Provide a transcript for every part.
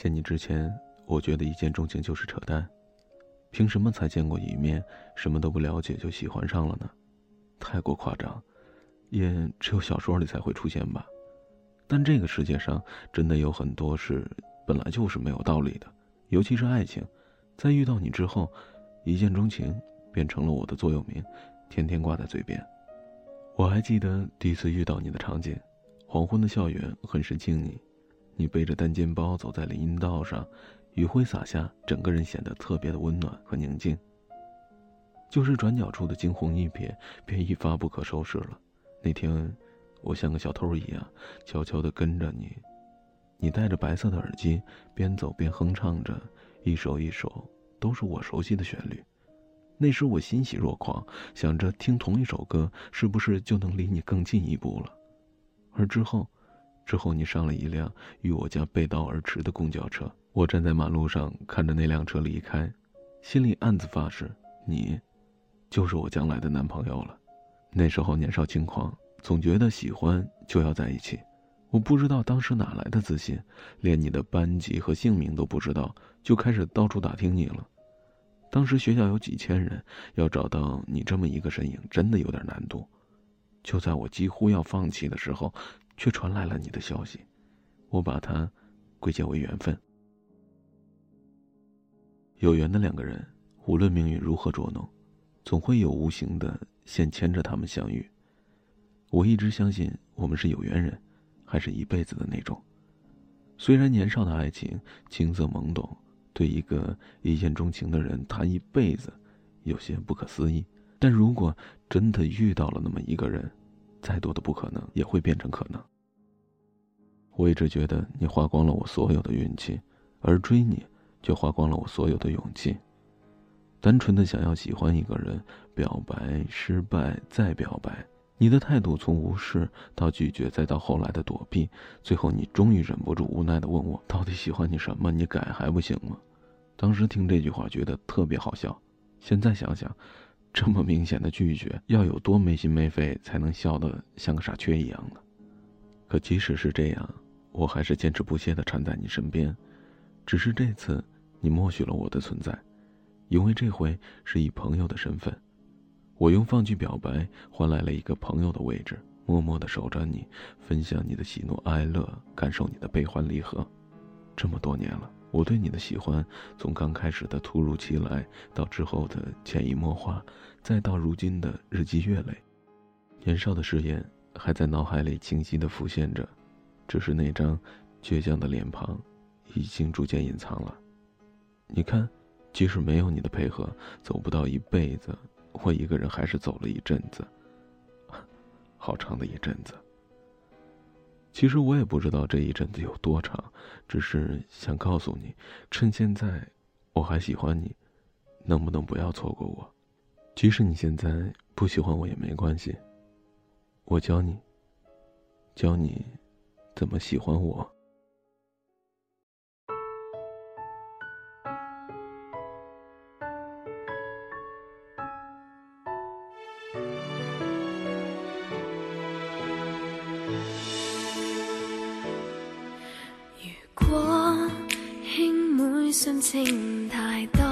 见你之前，我觉得一见钟情就是扯淡。凭什么才见过一面，什么都不了解就喜欢上了呢？太过夸张，也只有小说里才会出现吧。但这个世界上真的有很多事本来就是没有道理的，尤其是爱情，在遇到你之后，一见钟情变成了我的座右铭，天天挂在嘴边。我还记得第一次遇到你的场景，黄昏的校园很是静谧，你背着单肩包走在林荫道上。余晖洒下，整个人显得特别的温暖和宁静。就是转角处的惊鸿一瞥，便一发不可收拾了。那天，我像个小偷一样，悄悄地跟着你。你戴着白色的耳机，边走边哼唱着，一首一首都是我熟悉的旋律。那时我欣喜若狂，想着听同一首歌，是不是就能离你更近一步了？而之后，之后你上了一辆与我家背道而驰的公交车。我站在马路上看着那辆车离开，心里暗自发誓：你，就是我将来的男朋友了。那时候年少轻狂，总觉得喜欢就要在一起。我不知道当时哪来的自信，连你的班级和姓名都不知道，就开始到处打听你了。当时学校有几千人，要找到你这么一个身影，真的有点难度。就在我几乎要放弃的时候，却传来了你的消息。我把它归结为缘分。有缘的两个人，无论命运如何捉弄，总会有无形的线牵着他们相遇。我一直相信我们是有缘人，还是一辈子的那种。虽然年少的爱情青涩懵懂，对一个一见钟情的人谈一辈子，有些不可思议。但如果真的遇到了那么一个人，再多的不可能也会变成可能。我一直觉得你花光了我所有的运气，而追你。却花光了我所有的勇气。单纯的想要喜欢一个人，表白失败再表白，你的态度从无视到拒绝，再到后来的躲避，最后你终于忍不住无奈的问我：到底喜欢你什么？你改还不行吗？当时听这句话觉得特别好笑，现在想想，这么明显的拒绝，要有多没心没肺才能笑得像个傻缺一样呢？可即使是这样，我还是坚持不懈的缠在你身边。只是这次，你默许了我的存在，因为这回是以朋友的身份，我用放弃表白换来了一个朋友的位置，默默的守着你，分享你的喜怒哀乐，感受你的悲欢离合。这么多年了，我对你的喜欢，从刚开始的突如其来，到之后的潜移默化，再到如今的日积月累，年少的誓言还在脑海里清晰的浮现着，只是那张倔强的脸庞。已经逐渐隐藏了。你看，即使没有你的配合，走不到一辈子，我一个人还是走了一阵子，好长的一阵子。其实我也不知道这一阵子有多长，只是想告诉你，趁现在我还喜欢你，能不能不要错过我？即使你现在不喜欢我也没关系，我教你，教你怎么喜欢我。情太多，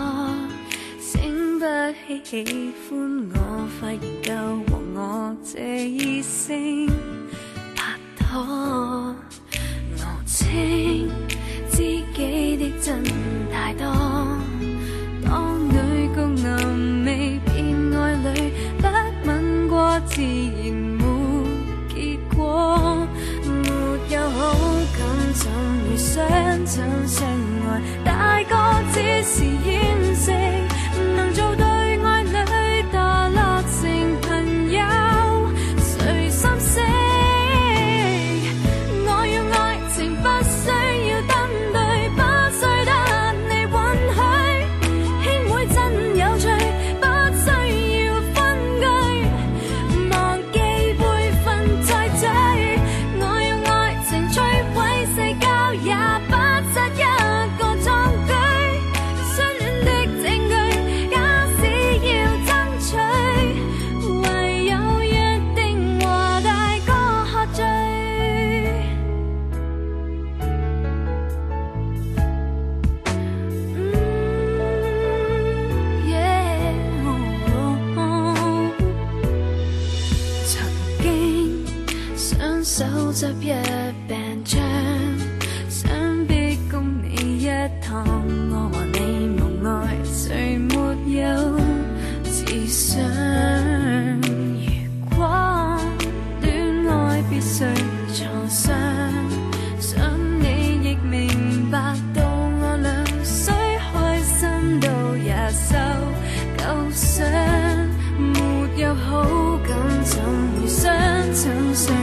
醒不起喜欢我，发现够和我这异性拍拖，我清知己的真太多，当女共男未变爱侣，不吻过自然没结果，没有好感怎会相真手执一柄枪想必共你一趟我和你无爱谁没有智商如果恋爱必须创伤想你亦明白到我俩虽开心到也受够伤没有好感怎会相衬相